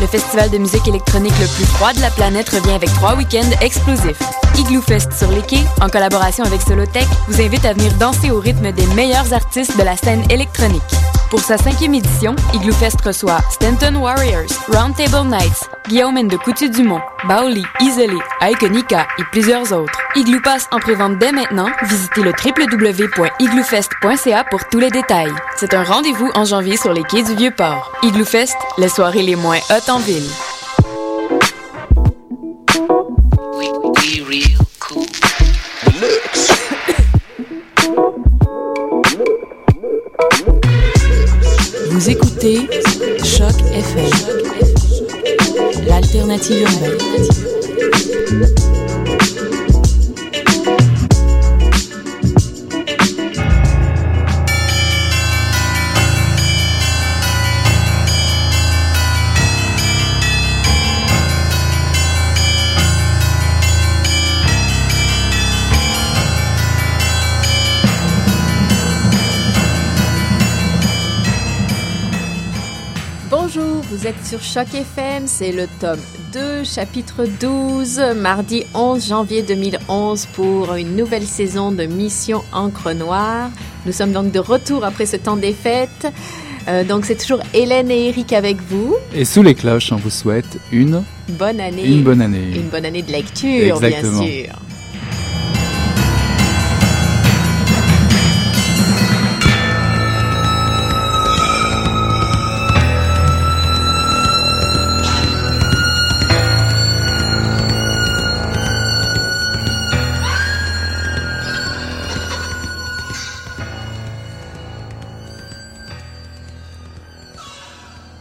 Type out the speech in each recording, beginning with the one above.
Le festival de musique électronique le plus froid de la planète revient avec trois week-ends explosifs. Igloo Fest sur les quais, en collaboration avec Solotech, vous invite à venir danser au rythme des meilleurs artistes de la scène électronique. Pour sa cinquième édition, Igloo Fest reçoit Stanton Warriors, Roundtable Nights, Guillaume de Coutu-Dumont, Baoli, Isolé, Ikonika et plusieurs autres. Igloo en prévente dès maintenant. Visitez le www.igloofest.ca pour tous les détails. C'est un rendez-vous en janvier sur les quais du Vieux-Port. Igloo Fest, les soirées les moins hautes en ville. Vous écoutez Choc FM, l'alternative urbaine. Êtes sur Choc FM, c'est le tome 2, chapitre 12, mardi 11 janvier 2011 pour une nouvelle saison de Mission Encre Noire. Nous sommes donc de retour après ce temps des fêtes. Euh, donc c'est toujours Hélène et Eric avec vous. Et sous les cloches, on vous souhaite une Bonne année. Une bonne année. Une bonne année de lecture, Exactement. bien sûr.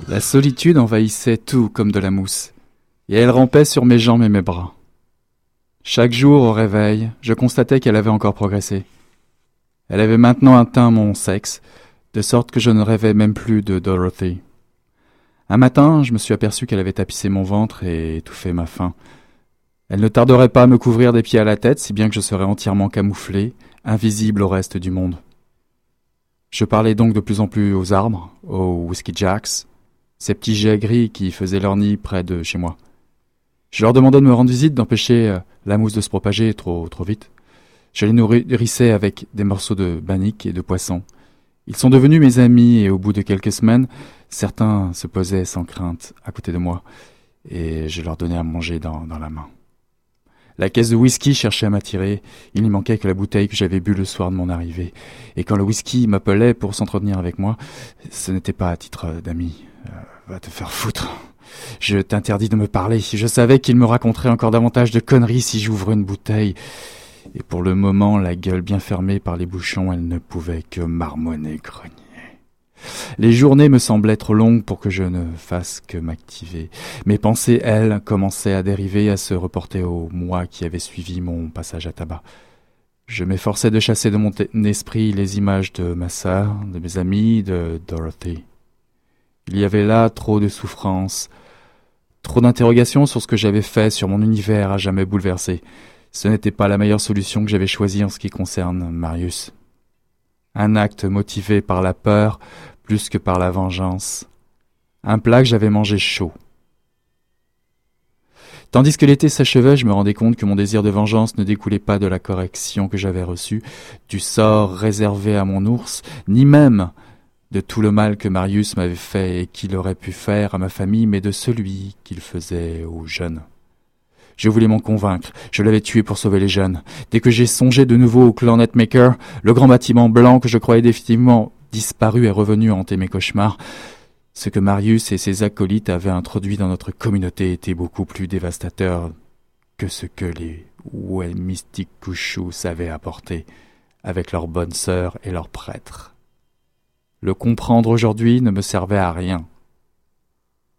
La solitude envahissait tout comme de la mousse, et elle rampait sur mes jambes et mes bras. Chaque jour au réveil, je constatais qu'elle avait encore progressé. Elle avait maintenant atteint mon sexe, de sorte que je ne rêvais même plus de Dorothy. Un matin, je me suis aperçu qu'elle avait tapissé mon ventre et étouffé ma faim. Elle ne tarderait pas à me couvrir des pieds à la tête, si bien que je serais entièrement camouflé, invisible au reste du monde. Je parlais donc de plus en plus aux arbres, aux whisky jacks, ces petits jets gris qui faisaient leur nid près de chez moi. Je leur demandais de me rendre visite, d'empêcher euh, la mousse de se propager trop, trop vite. Je les nourrissais avec des morceaux de bannique et de poisson. Ils sont devenus mes amis et au bout de quelques semaines, certains se posaient sans crainte à côté de moi et je leur donnais à manger dans, dans la main. La caisse de whisky cherchait à m'attirer. Il n'y manquait que la bouteille que j'avais bu le soir de mon arrivée. Et quand le whisky m'appelait pour s'entretenir avec moi, ce n'était pas à titre d'ami. Euh, va te faire foutre. Je t'interdis de me parler. Je savais qu'il me raconterait encore davantage de conneries si j'ouvrais une bouteille. Et pour le moment, la gueule bien fermée par les bouchons, elle ne pouvait que marmonner, grogner. Les journées me semblaient trop longues pour que je ne fasse que m'activer. Mes pensées, elles, commençaient à dériver, à se reporter au mois qui avait suivi mon passage à tabac. Je m'efforçais de chasser de mon esprit les images de ma sœur, de mes amis, de Dorothy. Il y avait là trop de souffrance, trop d'interrogations sur ce que j'avais fait, sur mon univers à jamais bouleversé. Ce n'était pas la meilleure solution que j'avais choisie en ce qui concerne Marius. Un acte motivé par la peur plus que par la vengeance. Un plat que j'avais mangé chaud. Tandis que l'été s'achevait, je me rendais compte que mon désir de vengeance ne découlait pas de la correction que j'avais reçue, du sort réservé à mon ours, ni même de tout le mal que Marius m'avait fait et qu'il aurait pu faire à ma famille, mais de celui qu'il faisait aux jeunes. Je voulais m'en convaincre. Je l'avais tué pour sauver les jeunes. Dès que j'ai songé de nouveau au clan Netmaker, le grand bâtiment blanc que je croyais définitivement disparu est revenu hanter mes cauchemars. Ce que Marius et ses acolytes avaient introduit dans notre communauté était beaucoup plus dévastateur que ce que les Wemistikushus savaient apporter avec leurs bonnes sœurs et leurs prêtres. Le comprendre aujourd'hui ne me servait à rien.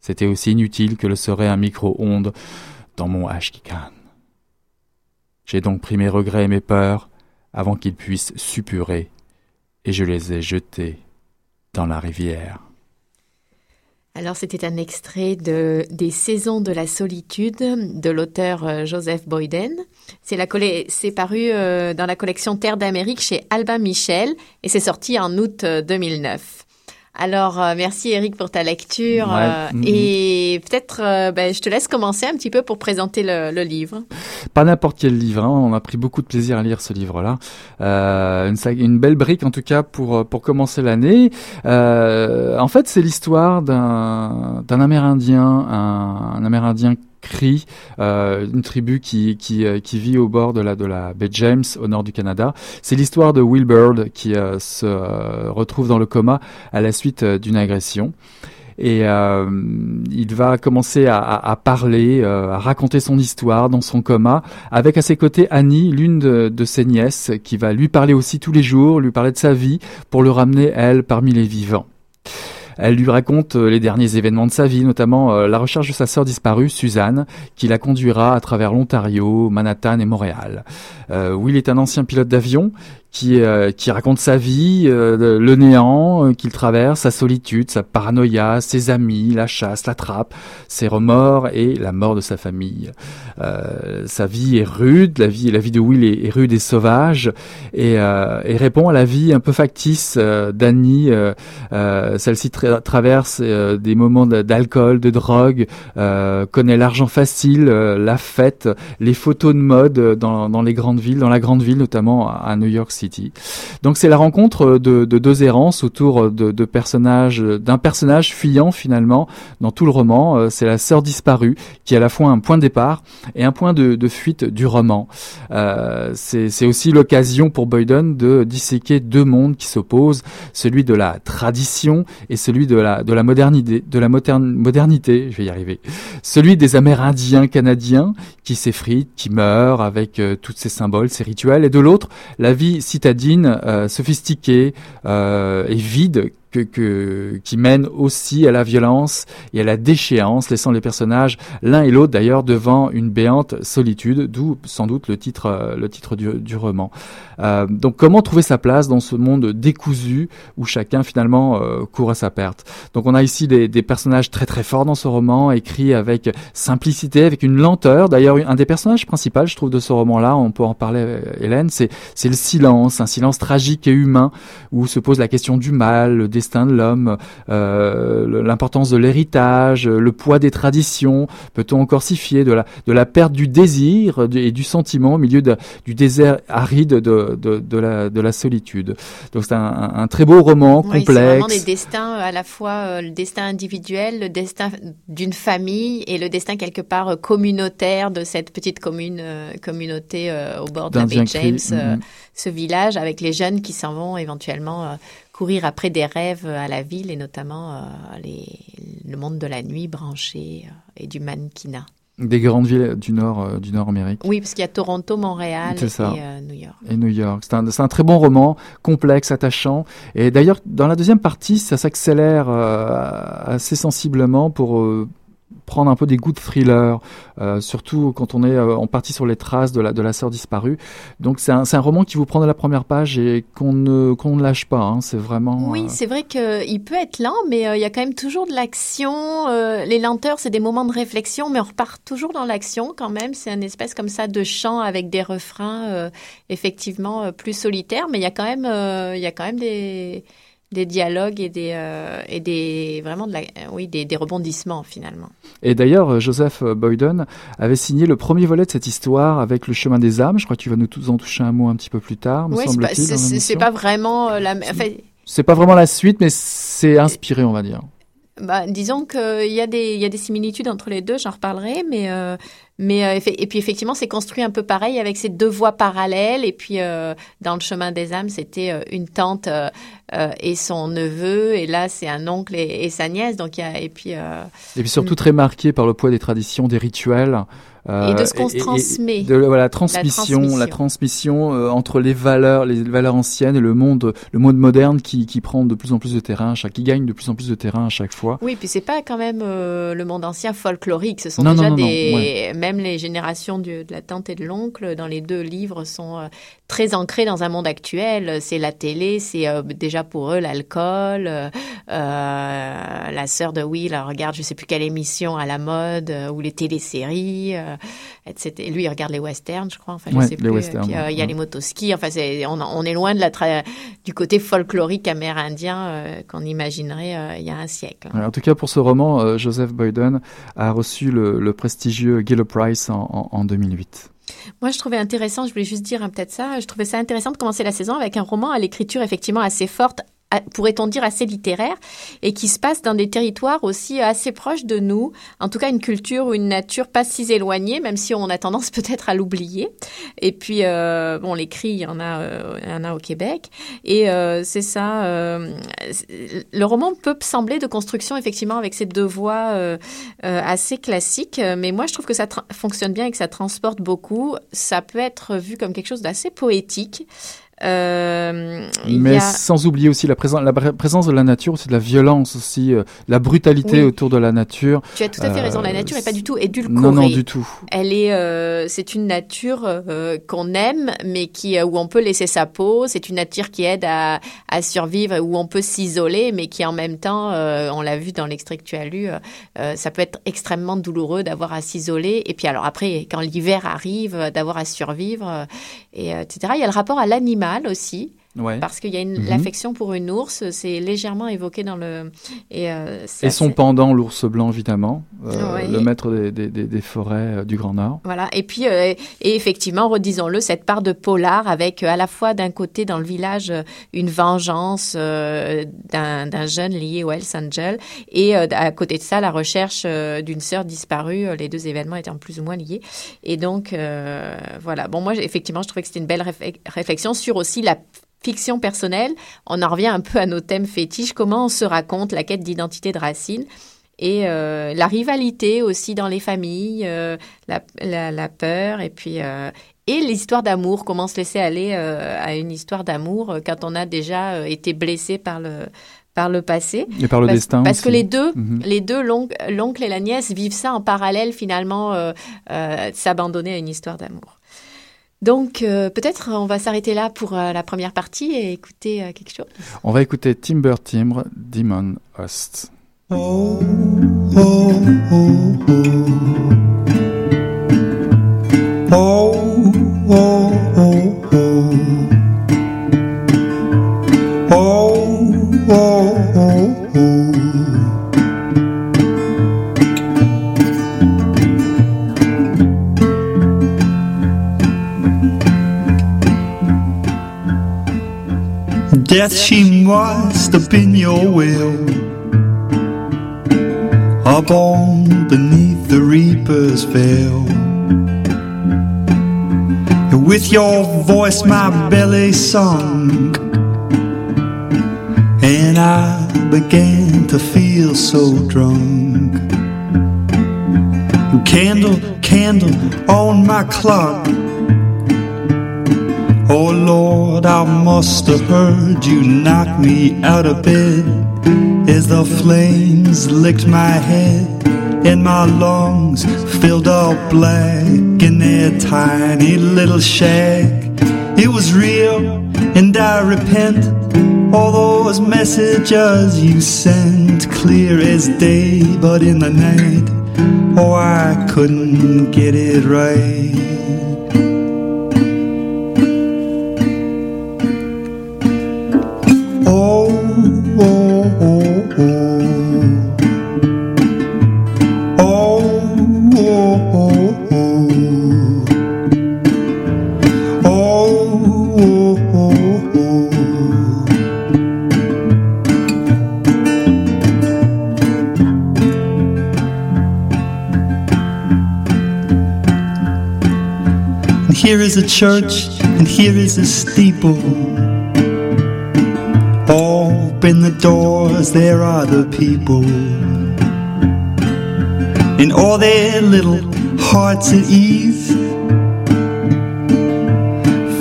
C'était aussi inutile que le serait un micro-ondes dans mon Ashkikan. J'ai donc pris mes regrets et mes peurs avant qu'ils puissent suppurer, et je les ai jetés dans la rivière. Alors, c'était un extrait de Des saisons de la solitude de l'auteur euh, Joseph Boyden. C'est la paru euh, dans la collection Terre d'Amérique chez Albin Michel et c'est sorti en août euh, 2009. Alors, euh, merci Eric pour ta lecture. Ouais. euh, Mhm. Et peut-être, euh, ben, je te laisse commencer un petit peu pour présenter le, le livre. Pas n'importe quel livre, hein. on a pris beaucoup de plaisir à lire ce livre-là. Euh, une, une belle brique en tout cas pour pour commencer l'année. Euh, en fait, c'est l'histoire d'un d'un Amérindien, un, un Amérindien Cree, euh, une tribu qui euh, qui vit au bord de la de la baie James au nord du Canada. C'est l'histoire de Will Bird qui euh, se retrouve dans le coma à la suite d'une agression. Et il va commencer à, parler, à raconter son histoire dans son coma, avec à ses côtés Annie, l'une de, de ses nièces, qui va lui parler aussi tous les jours, lui parler de sa vie, pour le ramener, elle, parmi les vivants. Elle lui raconte euh, les derniers événements de sa vie, notamment euh, la recherche de sa sœur disparue, Suzanne, qui la conduira à travers l'Ontario, Manhattan et Montréal. Euh, Will est un ancien pilote d'avion qui, euh, qui raconte sa vie, euh, le- néant euh, qu'il traverse, sa solitude, sa paranoïa, ses amis, la chasse, la trappe, ses remords et la mort de sa famille. Euh, sa vie est rude, la vie, la vie de Will est, rude et sauvage, et, euh, et répond à la vie un peu factice d'Annie. Celle-ci tra- traverse des moments d'alcool, de drogue, connaît l'argent facile, la fête, les photos de mode dans, dans les grandes villes, dans la grande ville notamment à New York Donc c'est la rencontre de, de deux errances autour de, de personnages, d'un personnage fuyant finalement dans tout le roman. Euh, C'est la sœur disparue qui est à la fois un point de départ et un point de, fuite du roman. Euh, c'est aussi l'occasion pour Boyden de disséquer deux mondes qui s'opposent, celui de la tradition et celui de la de la modernité, je vais y arriver. Celui des Amérindiens canadiens qui s'effritent, qui meurent avec euh, tous ces symboles, ces rituels, et de l'autre la vie citadine, euh, sophistiquée euh, et vide que, que, qui mène aussi à la violence et à la déchéance, laissant les personnages l'un et l'autre d'ailleurs devant une béante solitude, d'où sans doute le titre, euh, le titre du, du roman. Euh, donc comment trouver sa place dans ce monde décousu où chacun finalement euh, court à sa perte? Donc on a ici des, des personnages très très forts dans ce roman, écrits avec simplicité, avec une lenteur. D'ailleurs un des personnages principaux, je trouve, de ce roman-là, on peut en parler, euh, Hélène, c'est c'est le silence, un silence tragique et humain où se pose la question du mal, destin de l'homme, euh, l'importance de l'héritage, le poids des traditions. Peut-on encore s'y fier de la, de la perte du désir et du sentiment au milieu de- du désert aride de, de, de, la, de la solitude? Donc c'est un, très beau roman, Oui, c'est vraiment des complexe. destins à la fois euh, le destin individuel, le destin d'une famille et le destin quelque part euh, communautaire de cette petite commune communauté au bord de la baie. James, Mhm. ce village avec les jeunes qui s'en vont éventuellement courir après des rêves euh, à la ville et notamment euh, les, le monde de la nuit branché euh, et du mannequinat. Des grandes villes du nord, euh, du nord Amérique. Oui, parce qu'il y a Toronto, Montréal et euh, New York. et New York. C'est un, un très bon roman, complexe, attachant. Et d'ailleurs, dans la deuxième partie, ça s'accélère euh, assez sensiblement pour prendre un peu des goûts de thriller, euh, surtout quand on est euh, en partie sur les traces de la de la sœur disparue. Donc c'est un, c'est un roman qui vous prend de la première page et qu'on ne qu'on ne lâche pas. Hein. C'est vraiment. Oui, euh, c'est vrai qu'il peut être lent, mais euh, il y a quand même toujours de l'action. Euh, les lenteurs, c'est des moments de réflexion, mais on repart toujours dans l'action quand même. C'est une espèce comme ça de chant avec des refrains euh, effectivement euh, plus solitaires, mais il y a quand même, euh, il y a quand même des des dialogues et des euh, et des vraiment de la, oui des, des rebondissements finalement. Et d'ailleurs, euh, Joseph Boyden avait signé le premier volet de cette histoire avec Le Chemin des âmes. Je crois que tu vas nous tous en toucher un mot un petit peu plus tard, me Oui, c'est pas, pas vraiment la. Enfin, C'est pas vraiment la suite, mais c'est inspiré, on va dire. Bah, disons qu'il y a des il y a des similitudes entre les deux, j'en reparlerai, mais euh, mais euh, et puis effectivement c'est construit un peu pareil avec ces deux voies parallèles et puis euh, dans le chemin des âmes c'était une tante et son neveu et là c'est un oncle et, et sa nièce donc il y a et puis Et puis surtout Mm. très marqué par le poids des traditions, des rituels. Euh, Et de ce qu'on se transmet. de voilà, la transmission, transmission. la transmission euh, entre les valeurs, les valeurs anciennes et le monde, le monde moderne qui, qui prend de plus en plus de terrain, chaque, qui gagne de plus en plus de terrain à chaque fois. oui puis c'est pas quand même euh, le monde ancien folklorique ce sont Non, déjà non, non, des même les générations du- de la tante et de l'oncle dans les deux livres sont euh, très ancrés dans un monde actuel c'est la télé c'est euh, déjà pour eux l'alcool euh, la sœur de Will elle regarde je sais plus quelle émission à la mode euh, ou les téléséries euh, etc. Lui, il regarde les westerns, je crois. Enfin, Ouais, je sais les plus. westerns, Puis, il y a les motoskis. Enfin, c'est, on, on est loin de la tra- du côté folklorique amérindien qu'on imaginerait il y a un siècle. Ouais, En tout cas, pour ce roman, Joseph Boyden a reçu le, le prestigieux Gillo Prize en, en- en 2008. Moi, je trouvais intéressant, je voulais juste dire hein, peut-être ça, je trouvais ça intéressant de commencer la saison avec un roman à l'écriture effectivement assez forte, pourrait-on dire assez littéraire, et qui se passe dans des territoires aussi assez proches de nous, en tout cas une culture ou une nature pas si éloignée, même si on a tendance peut-être à l'oublier. Et puis, euh, bon, les cris, il y en a, euh, il y en a au Québec, et euh, c'est ça. euh, le roman peut sembler de construction effectivement avec ces deux voix euh, assez classiques, mais moi je trouve que ça fonctionne bien et que ça transporte beaucoup. Ça peut être vu comme quelque chose d'assez poétique. Euh, Mais a- sans oublier aussi la, présen- la pr- présence de la nature, aussi de la violence, aussi euh, la brutalité Oui. autour de la nature. tu as tout à fait euh, raison, la nature n'est pas du tout édulcorée. Non, non, du tout. Elle est, euh, c'est une nature euh, qu'on aime, mais qui euh, où on peut laisser sa peau. C'est une nature qui aide à, à survivre, où on peut s'isoler, mais qui en même temps, euh, on l'a vu dans l'extrait que tu as lu, euh, euh, ça peut être extrêmement douloureux d'avoir à s'isoler. Et puis alors après, quand l'hiver arrive, euh, d'avoir à survivre, euh, et euh, etc. Il y a le rapport à l'animal aussi Ouais. parce qu'il y a une, Mhm. l'affection pour une ours, c'est légèrement évoqué dans le et, euh, Et son assez- pendant, l'ours blanc, évidemment, euh, le maître des, des- des- des forêts euh, du Grand Nord. Voilà. Et puis, et effectivement, redisons-le, cette part de polar avec à la fois d'un côté dans le village une vengeance d'un jeune lié au Hells Angel et à côté de ça la recherche d'une sœur disparue, les deux événements étant plus ou moins liés. Et donc, voilà. Bon, moi, effectivement, je trouvais que c'était une belle réfle- réflexion sur aussi la fiction personnelle. On en revient un peu à nos thèmes fétiches. Comment on se raconte la quête d'identité de racine et euh, la rivalité aussi dans les familles, euh, la, la, la peur et puis euh, et l'histoire d'amour, comment se laisser aller euh, à une histoire d'amour euh, quand on a déjà euh, été blessé par le par le passé. Et par le parce, destin parce que les deux, Mhm. les deux l'oncle et la nièce vivent ça en parallèle finalement, euh, euh, s'abandonner à une histoire d'amour. Donc euh, peut-être on va s'arrêter là pour euh, la première partie et écouter euh, quelque chose. On va écouter Timber Timbre, Demon Host. Oh, oh, oh, oh. Oh, oh, Death, she must have been your will. Up on beneath the reaper's veil. With your voice, my belly sunk, and I began to feel so drunk. Candle, candle on my clock. Oh Lord, I must have heard you knock me out of bed as the flames licked my head and my lungs filled up black in their tiny little shack. It was real and I repent. All those messages you sent clear as day, but in the night, oh, I couldn't get it right. Church, and here is a steeple. Open the doors, there are the people. In all their little hearts at ease.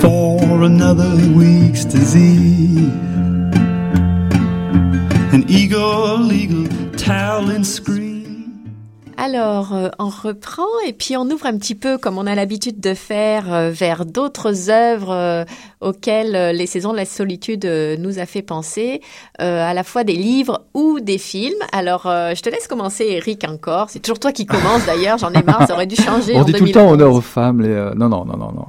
For another week's disease. Reprend et puis on ouvre un petit peu, comme on a l'habitude de faire, euh, vers d'autres œuvres euh, auxquelles euh, les saisons de la solitude nous a fait penser, à la fois des livres ou des films. Alors, je te laisse commencer, Eric, encore. C'est toujours toi qui commence, d'ailleurs. J'en ai marre, ça aurait dû changer On en dit tout le 2011. temps honneur aux femmes. Les, euh, non, non, non, non, non.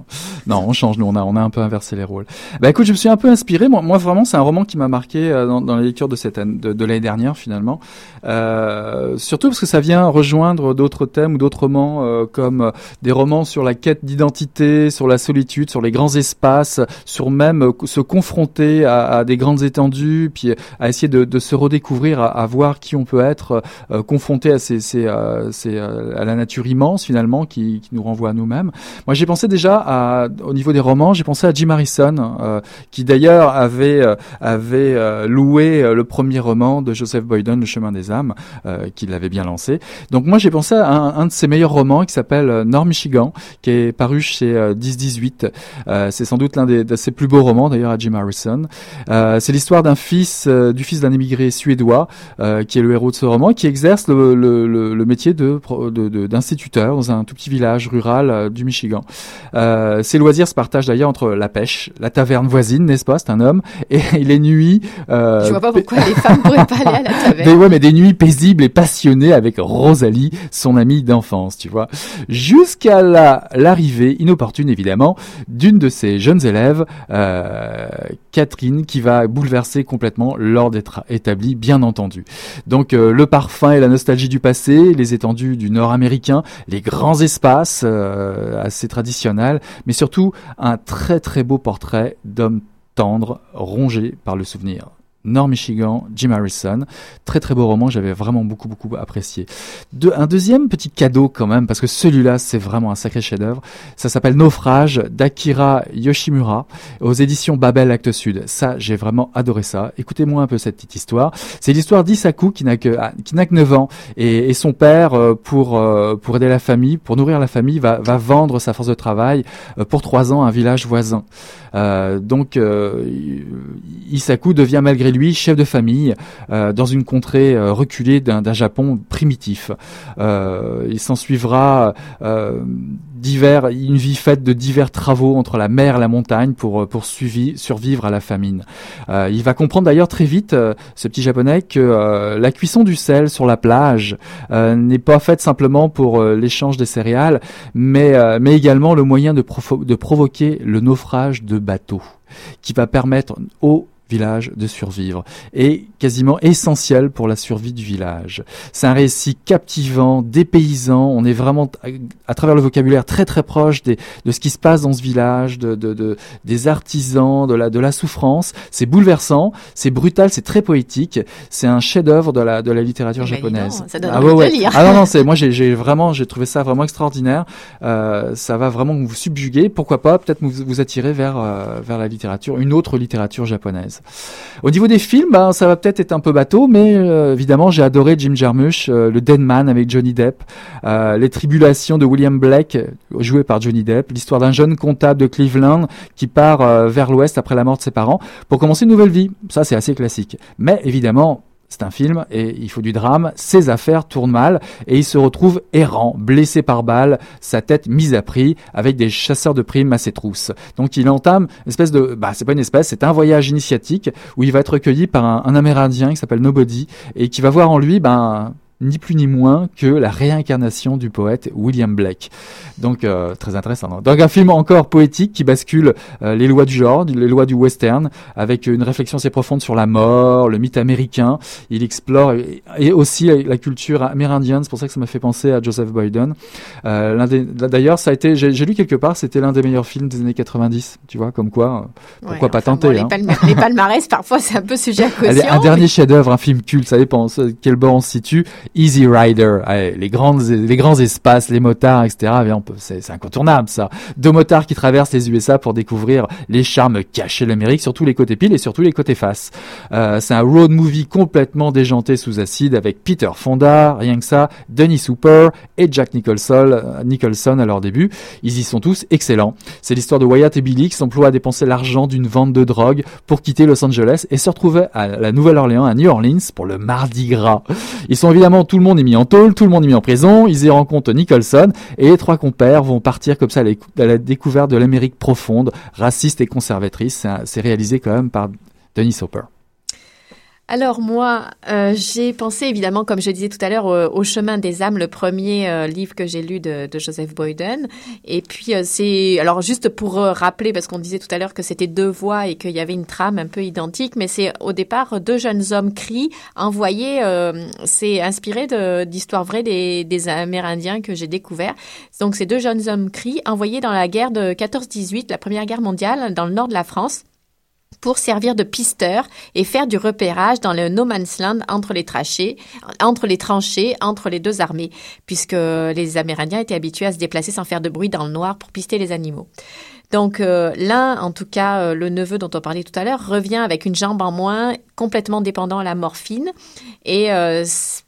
Non, on change. Nous, on a, on a un peu inversé les rôles. Bah écoute, je me suis un peu inspiré. Moi, moi vraiment, c'est un roman qui m'a marqué dans, dans la lecture de cette année, de, de l'année dernière, finalement. Euh, surtout parce que ça vient rejoindre d'autres thèmes d'autres romans, euh, comme euh, des romans sur la quête d'identité, sur la solitude, sur les grands espaces, sur même euh, se confronter à, des grandes étendues, puis à essayer de, se redécouvrir, à, voir qui on peut être, confronté à la nature immense finalement qui, qui nous renvoie à nous-mêmes. Moi, j'ai pensé déjà au niveau des romans, j'ai pensé à Jim Harrison, qui d'ailleurs avait loué le premier roman de Joseph Boyden, Le Chemin des âmes, euh, qu'il avait bien lancé. Donc moi, j'ai pensé à un de ses meilleurs romans qui s'appelle euh, Nord Michigan, qui est paru chez euh, 1018. Euh, c'est sans doute l'un des, de ses plus beaux romans d'ailleurs à Jim Harrison. Euh, c'est l'histoire d'un fils, euh, du fils d'un immigré suédois, euh, qui est le héros de ce roman, qui exerce le, le, le, le métier de d'instituteur dans un tout petit village rural euh, du Michigan. Euh, ses loisirs se partagent d'ailleurs entre la pêche, la taverne voisine, n'est-ce pas? C'est un homme et les nuits. Euh, Je vois pas pourquoi les femmes pourraient pas aller à la des, taverne. ouais, mais des nuits paisibles et passionnées avec Rosalie, son amie d'enfance, tu vois. Jusqu'à la, l'arrivée inopportune, évidemment, d'une de ses jeunes élèves, euh, Catherine, qui va bouleverser complètement l'ordre d'être établi, bien entendu. Donc, euh, le parfum et la nostalgie du passé, les étendues du nord américain, les grands espaces, euh, assez traditionnels, mais surtout un très très beau portrait d'homme tendre, rongé par le souvenir. Nord Michigan, Jim Harrison. Très très beau roman, j'avais vraiment beaucoup beaucoup apprécié. De, un deuxième petit cadeau quand même, parce que celui-là c'est vraiment un sacré chef-d'œuvre. Ça s'appelle Naufrage d'Akira Yoshimura aux éditions Babel Actes Sud. Ça, j'ai vraiment adoré ça. Écoutez-moi un peu cette petite histoire. C'est l'histoire d'Isaku qui n'a que ah, qui n'a que 9 ans et, son père euh, pour euh, pour aider la famille, pour nourrir la famille, va va vendre sa force de travail euh, pour trois ans à un village voisin. Donc Isaku devient malgré lui chef de famille euh, dans une contrée euh, reculée d'un Japon primitif. Euh, il s'en suivra divers, une vie faite de divers travaux entre la mer et la montagne pour survivre à la famine. Il va comprendre d'ailleurs très vite, ce petit japonais, que la cuisson du sel sur la plage n'est pas faite simplement pour l'échange des céréales, mais également le moyen de, de provoquer le naufrage de bateaux, qui va permettre aux village de survivre et quasiment essentiel pour la survie du village. C'est un récit captivant, dépaysant. On est vraiment à, à travers le vocabulaire très très proche des, de ce qui se passe dans ce village, de, de, de des artisans, de la de la souffrance. C'est bouleversant, c'est brutal, c'est très poétique. C'est un chef-d'œuvre de la de la littérature japonaise. ça donne ah ouais, ouais. lire. Ah non non, c'est moi j'ai j'ai vraiment j'ai trouvé ça vraiment extraordinaire. Euh, ça va vraiment vous subjuguer. Pourquoi pas peut-être vous vous attirer vers euh, vers la littérature, une autre littérature japonaise. Au niveau des films, ben, ça va peut-être être un peu bateau, mais euh, évidemment, j'ai adoré Jim Jarmusch, euh, le Dead Man avec Johnny Depp, euh, les tribulations de William Blake, joué par Johnny Depp, l'histoire d'un jeune comptable de Cleveland qui part vers l'ouest après la mort de ses parents pour commencer une nouvelle vie. Ça, c'est assez classique. Mais évidemment, c'est un film et il faut du drame. Ses affaires tournent mal et il se retrouve errant, blessé par balle, sa tête mise à prix avec des chasseurs de primes à ses trousses. Donc il entame une espèce de, bah c'est pas une espèce, c'est un voyage initiatique où il va être recueilli par un, un Amérindien qui s'appelle Nobody et qui va voir en lui, ben ni plus ni moins que la réincarnation du poète William Blake. Donc euh, très intéressant. Donc un film encore poétique qui bascule euh, les lois du genre, les lois du western, avec une réflexion assez profonde sur la mort, le mythe américain. Il explore et, et aussi la, culture amérindienne. C'est pour ça que ça m'a fait penser à Joseph Boyden. Euh, D'ailleurs, ça a été, j'ai lu quelque part, c'était l'un des meilleurs films des années 90. Tu vois, comme quoi. euh, Pourquoi Ouais, pas enfin, tenter bon, les, hein. palma- les palmarès, parfois, c'est un peu sujet à Allez, caution. un dernier chef-d'œuvre, un film culte, ça dépend quel bord on se situe. Easy Rider, Allez, les grandes, les grands espaces, les motards, etc. Eh C'est incontournable ça. Deux motards qui traversent les USA pour découvrir les charmes cachés de l'Amérique, surtout les côtés piles et surtout les côtés face. Euh, c'est un road movie complètement déjanté sous acide avec Peter Fonda, rien que ça, Dennis Hooper et Jack Nicholson, euh, Nicholson à leur début. Ils y sont tous excellents. C'est l'histoire de Wyatt et Billy qui s'emploient à dépenser l'argent d'une vente de drogue pour quitter Los Angeles et se retrouver à la Nouvelle-Orléans, à New Orleans, pour le Mardi Gras. Ils sont évidemment Tout le monde est mis en tôle, tout le monde est mis en prison. Ils y rencontrent Nicholson et les trois compères vont partir comme ça à la découverte de l'Amérique profonde, raciste et conservatrice. C'est réalisé quand même par Denis Hopper. Alors moi, euh, j'ai pensé évidemment, comme je disais tout à l'heure, au, chemin des âmes, le premier euh, livre que j'ai lu de, de, Joseph Boyden. Et puis euh, c'est, alors juste pour euh, rappeler, parce qu'on disait tout à l'heure que c'était deux voix et qu'il y avait une trame un peu identique, mais c'est au départ deux jeunes hommes cris envoyés. c'est inspiré d'histoires vraies des, des, Amérindiens que j'ai découvert. Donc ces deux jeunes hommes cris envoyés dans la guerre de 14-18, la première guerre mondiale, dans le nord de la France pour servir de pisteur et faire du repérage dans le no man's land entre les tranchées, entre les tranchées, entre les deux armées, puisque les Amérindiens étaient habitués à se déplacer sans faire de bruit dans le noir pour pister les animaux. Donc euh, l'un, en tout cas euh, le neveu dont on parlait tout à l'heure, revient avec une jambe en moins, complètement dépendant à la morphine, et euh,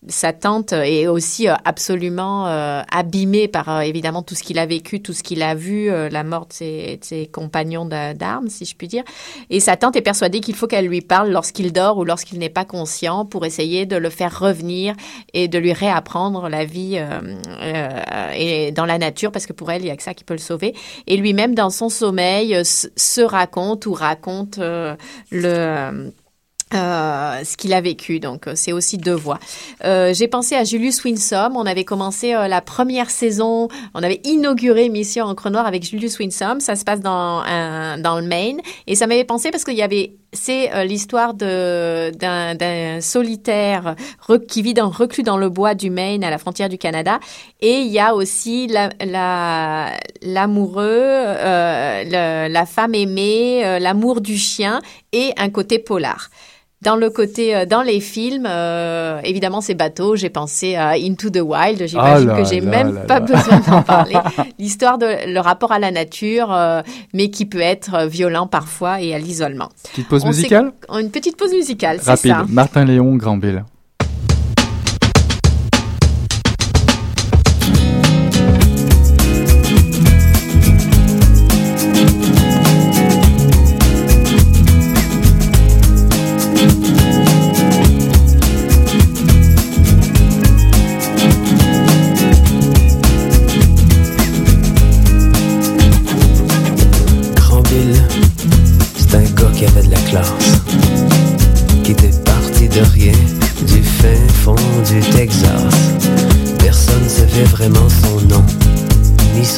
sa tante est aussi absolument abîmée par évidemment tout ce qu'il a vécu, tout ce qu'il a vu, la mort de ses, de ses compagnons d'armes, si je puis dire. Et sa tante est persuadée qu'il faut qu'elle lui parle lorsqu'il dort ou lorsqu'il n'est pas conscient pour essayer de le faire revenir et de lui réapprendre la vie et dans la nature, parce que pour elle, il y a que ça qui peut le sauver. Et lui-même, dans son sommeil euh, se raconte ou raconte euh, le euh, ce qu'il a vécu. Donc, euh, c'est aussi deux voix. Euh, J'ai pensé à Julius Winsome. On avait commencé euh, la première saison. On avait inauguré Mission Encre Noire avec Julius Winsome. Ça se passe dans un, dans le Maine. Et ça m'avait pensé parce qu'il y avait c'est l'histoire de d'un solitaire qui vit dans reclus dans le bois du Maine à la frontière du Canada. Et il y a aussi la l'amoureux, la, la, femme aimée, l'amour du chien et un côté polar. Dans le côté, euh, dans les films, euh, évidemment, c'est bateau. J'ai pensé à Into the Wild. J'imagine ah que j'ai même pas besoin d'en parler. L'histoire de le rapport à la nature, euh, mais qui peut être violent parfois et à l'isolement. Petite pause musicale? Une petite pause musicale, c'est ça. Martin Léon,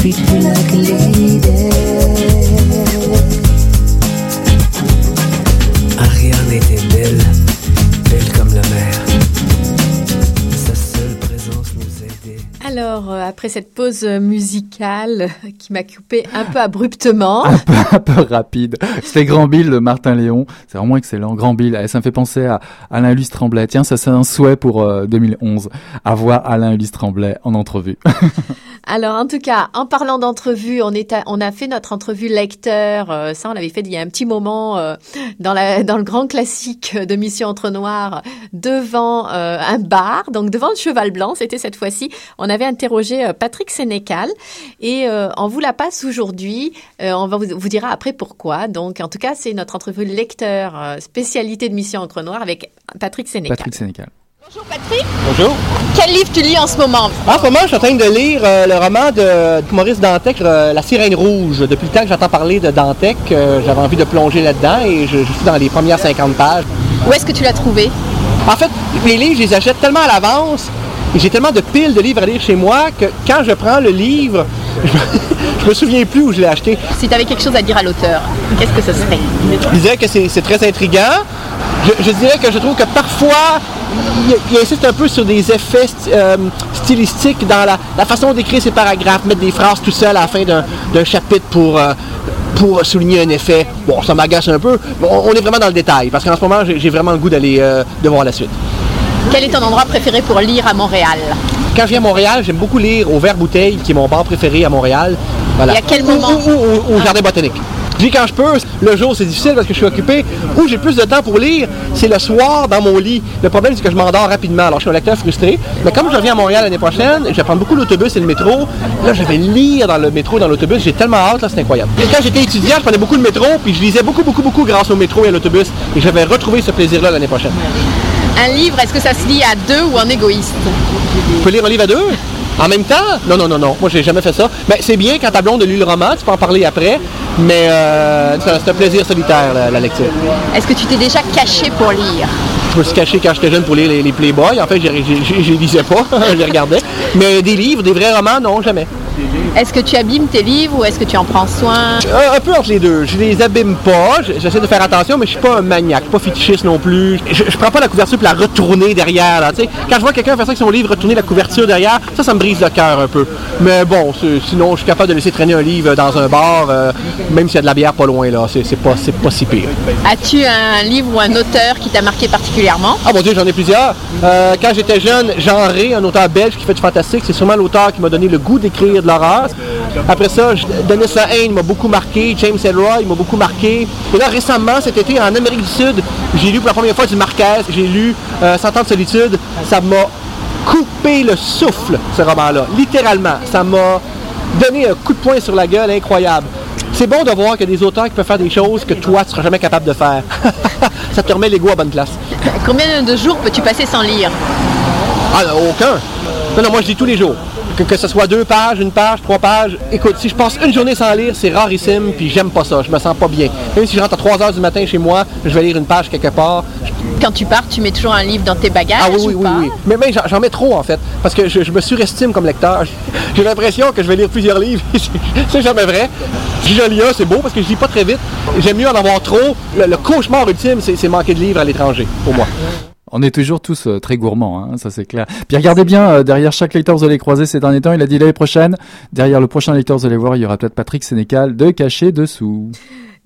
treat her like a lady. Après cette pause musicale qui m'a coupé un peu abruptement. un, peu, un peu rapide. C'était Grand Bill de Martin Léon. C'est vraiment excellent. Grand Bill. Ça me fait penser à Alain Luce Tremblay. Tiens, ça c'est un souhait pour 2011. Euh, avoir Alain Luce Tremblay en entrevue. Alors, en tout cas, en parlant d'entrevue, on, on a fait notre entrevue lecteur. Euh, ça, on l'avait fait il y a un petit moment euh, dans le grand classique de Mission Entre Noirs, devant euh, un bar, donc devant le Cheval Blanc. C'était cette fois-ci. On avait interrogé Patrick Sénécal et on vous la passe aujourd'hui. on va vous, vous dira après pourquoi. Donc, en tout cas, c'est notre entrevue lecteur spécialité de Mission Entre Noirs avec Patrick Sénécal. Patrick Sénécal. Bonjour Patrick. Bonjour. Quel livre tu lis en ce moment? En ce moment, je suis en train de lire euh, le roman de, Maurice Dantec, euh, La sirène rouge. Depuis le temps que j'entends parler de Dantec, euh, j'avais envie de plonger là-dedans et je, suis dans les premières 50 pages. Où est-ce que tu l'as trouvé? En fait, les livres, je les achète tellement à l'avance et j'ai tellement de piles de livres à lire chez moi que quand je prends le livre, je me souviens plus où je l'ai acheté. Si tu avais quelque chose à dire à l'auteur, qu'est-ce que ce serait? Je dirais que c'est très intriguant. Je, dirais que je trouve que parfois, il, insiste un peu sur des effets euh, stylistiques dans la, façon d'écrire ses paragraphes, mettre des phrases tout seul à la fin d'un chapitre pour, euh, pour souligner un effet. Bon, ça m'agace un peu, mais on, on est vraiment dans le détail, parce qu'en ce moment, j'ai vraiment le goût d'aller euh, de voir la suite. Quel est ton endroit préféré pour lire à Montréal? Quand je viens à Montréal, j'aime beaucoup lire au Vert Bouteille, qui est mon bar préféré à Montréal. Voilà. Et à quel moment? ou au Jardin botanique. Je lis quand je peux. Le jour, c'est difficile parce que je suis occupé. Où j'ai plus de temps pour lire, c'est le soir dans mon lit. Le problème, c'est que je m'endors rapidement. Alors, je suis un lecteur frustré. Mais comme je reviens à Montréal l'année prochaine, je vais prendre beaucoup l'autobus et le métro. Là, je vais lire dans le métro, dans l'autobus. J'ai tellement hâte, là, c'est incroyable. Et quand j'étais étudiant, je prenais beaucoup le métro, puis je lisais beaucoup, beaucoup, beaucoup grâce au métro et à l'autobus. Et je vais retrouver ce plaisir-là l'année prochaine. Un livre, est-ce que ça se lit à deux ou en égoïste? Tu peux lire un livre à deux? En même temps Non, non, non, non. Moi, j'ai jamais fait ça. Mais c'est bien quand ta blonde lit le roman, tu peux en parler après. Mais euh, c'est un- c'est un plaisir solitaire, la, la lecture. Est-ce que tu t'es déjà caché pour lire? Je me suis caché quand j'étais jeune pour lire les, les Playboy. En fait, je les lisais pas, je les regardais. Mais des livres, des vrais romans, non, jamais. Est-ce que tu abîmes tes livres ou est-ce que tu en prends soin? Un, un peu entre les deux. Je les abîme pas. Je- J'essaie de faire attention, mais je suis pas un maniaque. Je suis pas fétichiste non plus. Je, je prends pas la couverture pour la retourner derrière. Là. Quand je vois quelqu'un faire ça avec son livre, retourner la couverture derrière, ça, ça me brise le cœur un peu. Mais bon, sinon, je suis capable de laisser traîner un livre dans un bar, euh, même s'il y a de la bière pas loin. là. C'est pas, pas si pire. As-tu un livre ou un auteur qui t'a marqué particulièrement? Ah mon dieu, j'en ai plusieurs. Euh, quand j'étais jeune, Jean Ré, un auteur belge qui fait du fantastique, c'est sûrement l'auteur qui m'a donné le goût d'écrire de l'horreur. Après ça, Denis Lehane m'a beaucoup marqué, James Ellroy m'a beaucoup marqué. Et là, récemment, cet été, en Amérique du Sud, j'ai lu pour la première fois du Marquez, j'ai lu euh, Cent ans de solitude. Ça m'a coupé le souffle, ce roman-là. Littéralement. Ça m'a donné un coup de poing sur la gueule incroyable. C'est bon de voir a des auteurs qui peuvent faire des choses que toi, tu seras jamais capable de faire. ça te remet l'ego à bonne place. Combien de jours peux-tu passer sans lire? Ah, aucun. Non, non, moi je lis tous les jours. Que, que ce soit deux pages, une page, trois pages. Écoute, si je passe une journée sans lire, c'est rarissime, puis j'aime pas ça. Je me sens pas bien. Même si je rentre à 3 heures du matin chez moi, je vais lire une page quelque part. Quand tu pars, tu mets toujours un livre dans tes bagages Ah oui, oui, ou oui, pas? oui. Mais même j'en- mets trop en fait. Parce que je, je me surestime comme lecteur. J'ai l'impression que je vais lire plusieurs livres. c'est jamais vrai. Si j'en lis un, c'est beau parce que je lis pas très vite. J'aime mieux en avoir trop. Le, le cauchemar ultime, c'est manquer de livres à l'étranger, pour moi. On est toujours tous euh, très gourmands, hein, ça c'est clair. Puis regardez bien, euh, derrière chaque lecteur, vous allez croiser ces derniers temps, il a dit l'année prochaine, derrière le prochain lecteur, vous allez voir, il y aura peut-être Patrick Sénécal de caché dessous.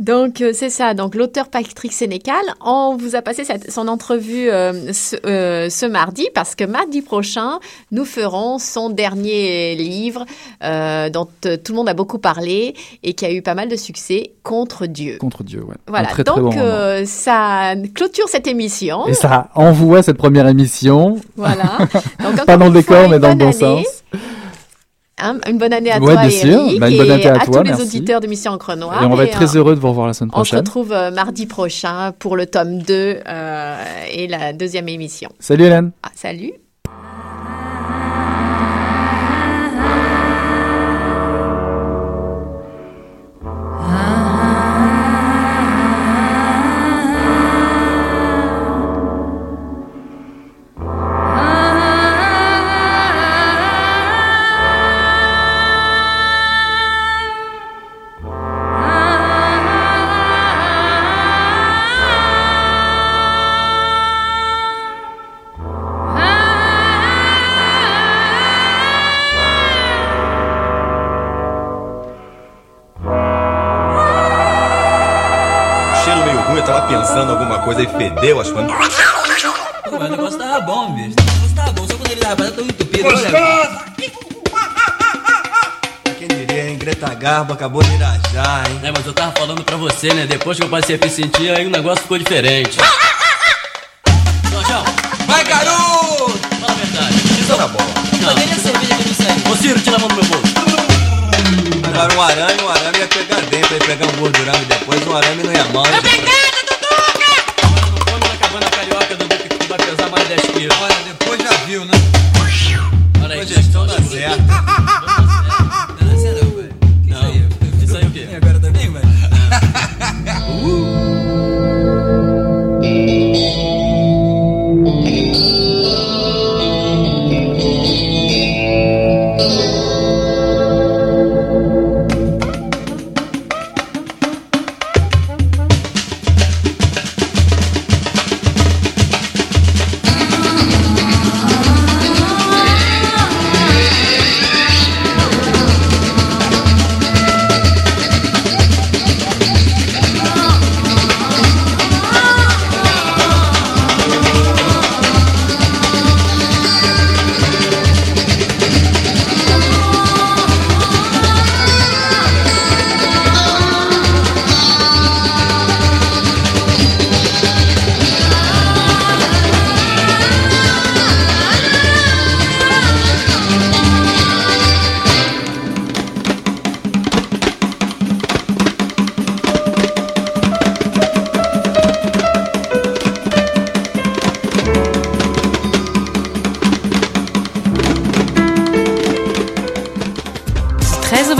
Donc euh, c'est ça. Donc l'auteur Patrick Sénécal, on vous a passé cette- son entrevue euh, ce, euh, ce mardi parce que mardi prochain nous ferons son dernier livre euh, dont euh, tout le monde a beaucoup parlé et qui a eu pas mal de succès, Contre Dieu. Contre Dieu, ouais. Voilà. Très, très Donc euh, ça clôture cette émission. Et ça envoie cette première émission, Voilà. Donc, pas dans le décor, mais dans le bon année. sens. Hein, une bonne année à Ouais, toi, bien sûr. Eric, Bah, une bonne année et à à toi, tous les auditeurs de Mission Encre Noire. Et on va être Et, très euh, heureux de vous revoir la semaine On se prochaine. retrouve euh, mardi prochain pour le tome 2 euh, et la deuxième émission. Salut Hélène Ah, salut eu tava pensando alguma coisa e fedeu as coisas. Pô, mas o negócio tava bom, bicho. O negócio tava bom, só quando ele tava tão entupido. Olha, Quem diria, hein? Greta Garbo acabou de irajar, hein? É, mas eu tava falando pra você, né? Depois que eu passei a me sentir, aí o negócio ficou diferente. Jorjão, Vai, garoto! fala a verdade. Isso na bola. Não, nem a cerveja que me saiu. Ô Ciro, tira a mão do meu bolso. Agora um arame, um arame ia pegar dentro, ia pegar um gordurame depois, um arame não ia mal. né, gente?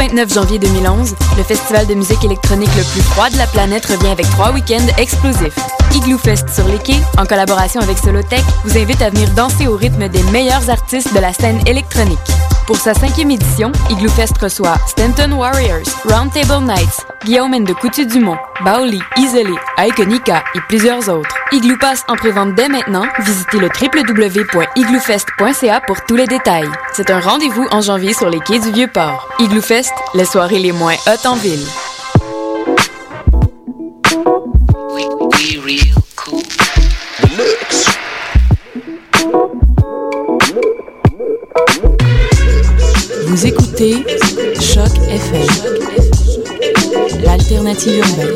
29 janvier 2011, le festival de musique électronique le plus froid de la planète revient avec trois week-ends explosifs. Igloo Fest sur les quais, en collaboration avec Solotech, vous invite à venir danser au rythme des meilleurs artistes de la scène électronique. Pour sa cinquième édition, Igloo Fest reçoit Stanton Warriors, Roundtable Nights, Guillaume de Coutu-Dumont, Baoli, Isolé, Iconica et plusieurs autres. Igloo passe en prévente dès maintenant. Visitez le www.igloofest.ca pour tous les détails. C'est un rendez-vous en janvier sur les quais du Vieux-Port. Igloo Fest, les soirées les moins hautes en ville. Vous écoutez Choc FM, l'alternative urbaine.